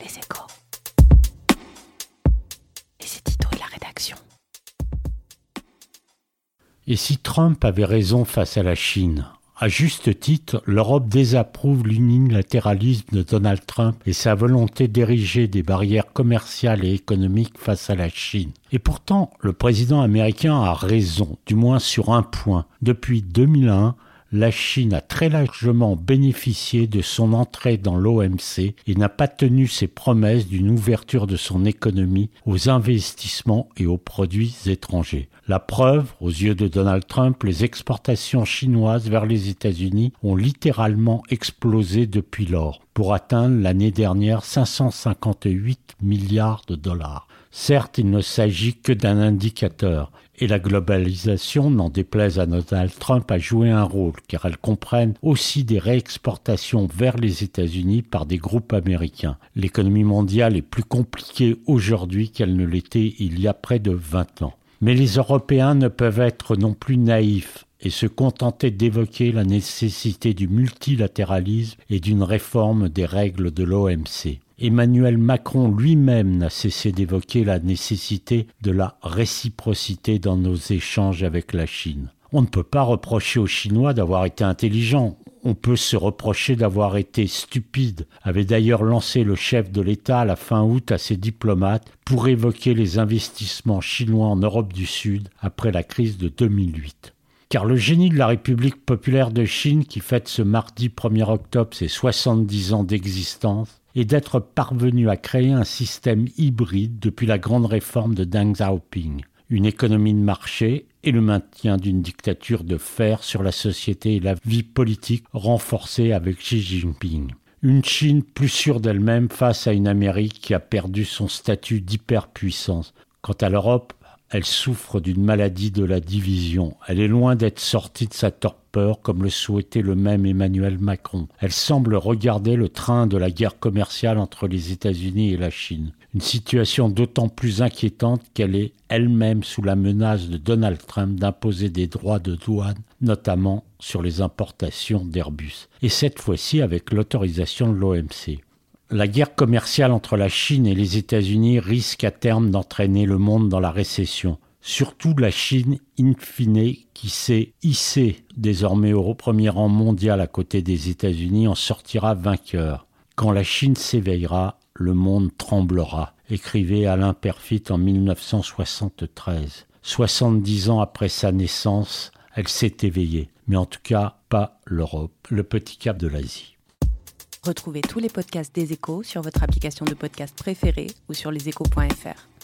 Les échos. Et c'est Tito et la rédaction. Et si Trump avait raison face à la Chine? À juste titre, l'Europe désapprouve l'unilatéralisme de Donald Trump et sa volonté d'ériger des barrières commerciales et économiques face à la Chine. Et pourtant, le président américain a raison, du moins sur un point. Depuis 2001, la Chine a très largement bénéficié de son entrée dans l'OMC et n'a pas tenu ses promesses d'une ouverture de son économie aux investissements et aux produits étrangers. La preuve, aux yeux de Donald Trump, les exportations chinoises vers les États-Unis ont littéralement explosé depuis lors, pour atteindre l'année dernière 558 milliards de dollars. Certes, il ne s'agit que d'un indicateur, et la globalisation, n'en déplaise à Donald Trump, a joué un rôle, car elle comprenne aussi des réexportations vers les États-Unis par des groupes américains. L'économie mondiale est plus compliquée aujourd'hui qu'elle ne l'était il y a près de 20 ans. Mais les Européens ne peuvent être non plus naïfs et se contenter d'évoquer la nécessité du multilatéralisme et d'une réforme des règles de l'OMC. Emmanuel Macron lui-même n'a cessé d'évoquer la nécessité de la réciprocité dans nos échanges avec la Chine. On ne peut pas reprocher aux Chinois d'avoir été intelligents. On peut se reprocher d'avoir été stupides, avait d'ailleurs lancé le chef de l'État à la fin août à ses diplomates pour évoquer les investissements chinois en Europe du Sud après la crise de 2008. Car le génie de la République populaire de Chine, qui fête ce mardi 1er octobre ses 70 ans d'existence, et d'être parvenu à créer un système hybride depuis la grande réforme de Deng Xiaoping, une économie de marché et le maintien d'une dictature de fer sur la société et la vie politique renforcée avec Xi Jinping. Une Chine plus sûre d'elle-même face à une Amérique qui a perdu son statut d'hyperpuissance. Quant à l'Europe, elle souffre d'une maladie de la division. Elle est loin d'être sortie de sa torpeur comme le souhaitait le même Emmanuel Macron. Elle semble regarder le train de la guerre commerciale entre les États-Unis et la Chine. Une situation d'autant plus inquiétante qu'elle est elle-même sous la menace de Donald Trump d'imposer des droits de douane, notamment sur les importations d'Airbus. Et cette fois-ci avec l'autorisation de l'OMC. La guerre commerciale entre la Chine et les États-Unis risque à terme d'entraîner le monde dans la récession. Surtout la Chine, in fine, qui s'est hissée désormais au premier rang mondial à côté des États-Unis, en sortira vainqueur. Quand la Chine s'éveillera, le monde tremblera, écrivait Alain Perfit en 1973. 70 ans après sa naissance, elle s'est éveillée, mais en tout cas pas l'Europe, le petit cap de l'Asie. Retrouvez tous les podcasts des échos sur votre application de podcast préférée ou sur leséchos.fr.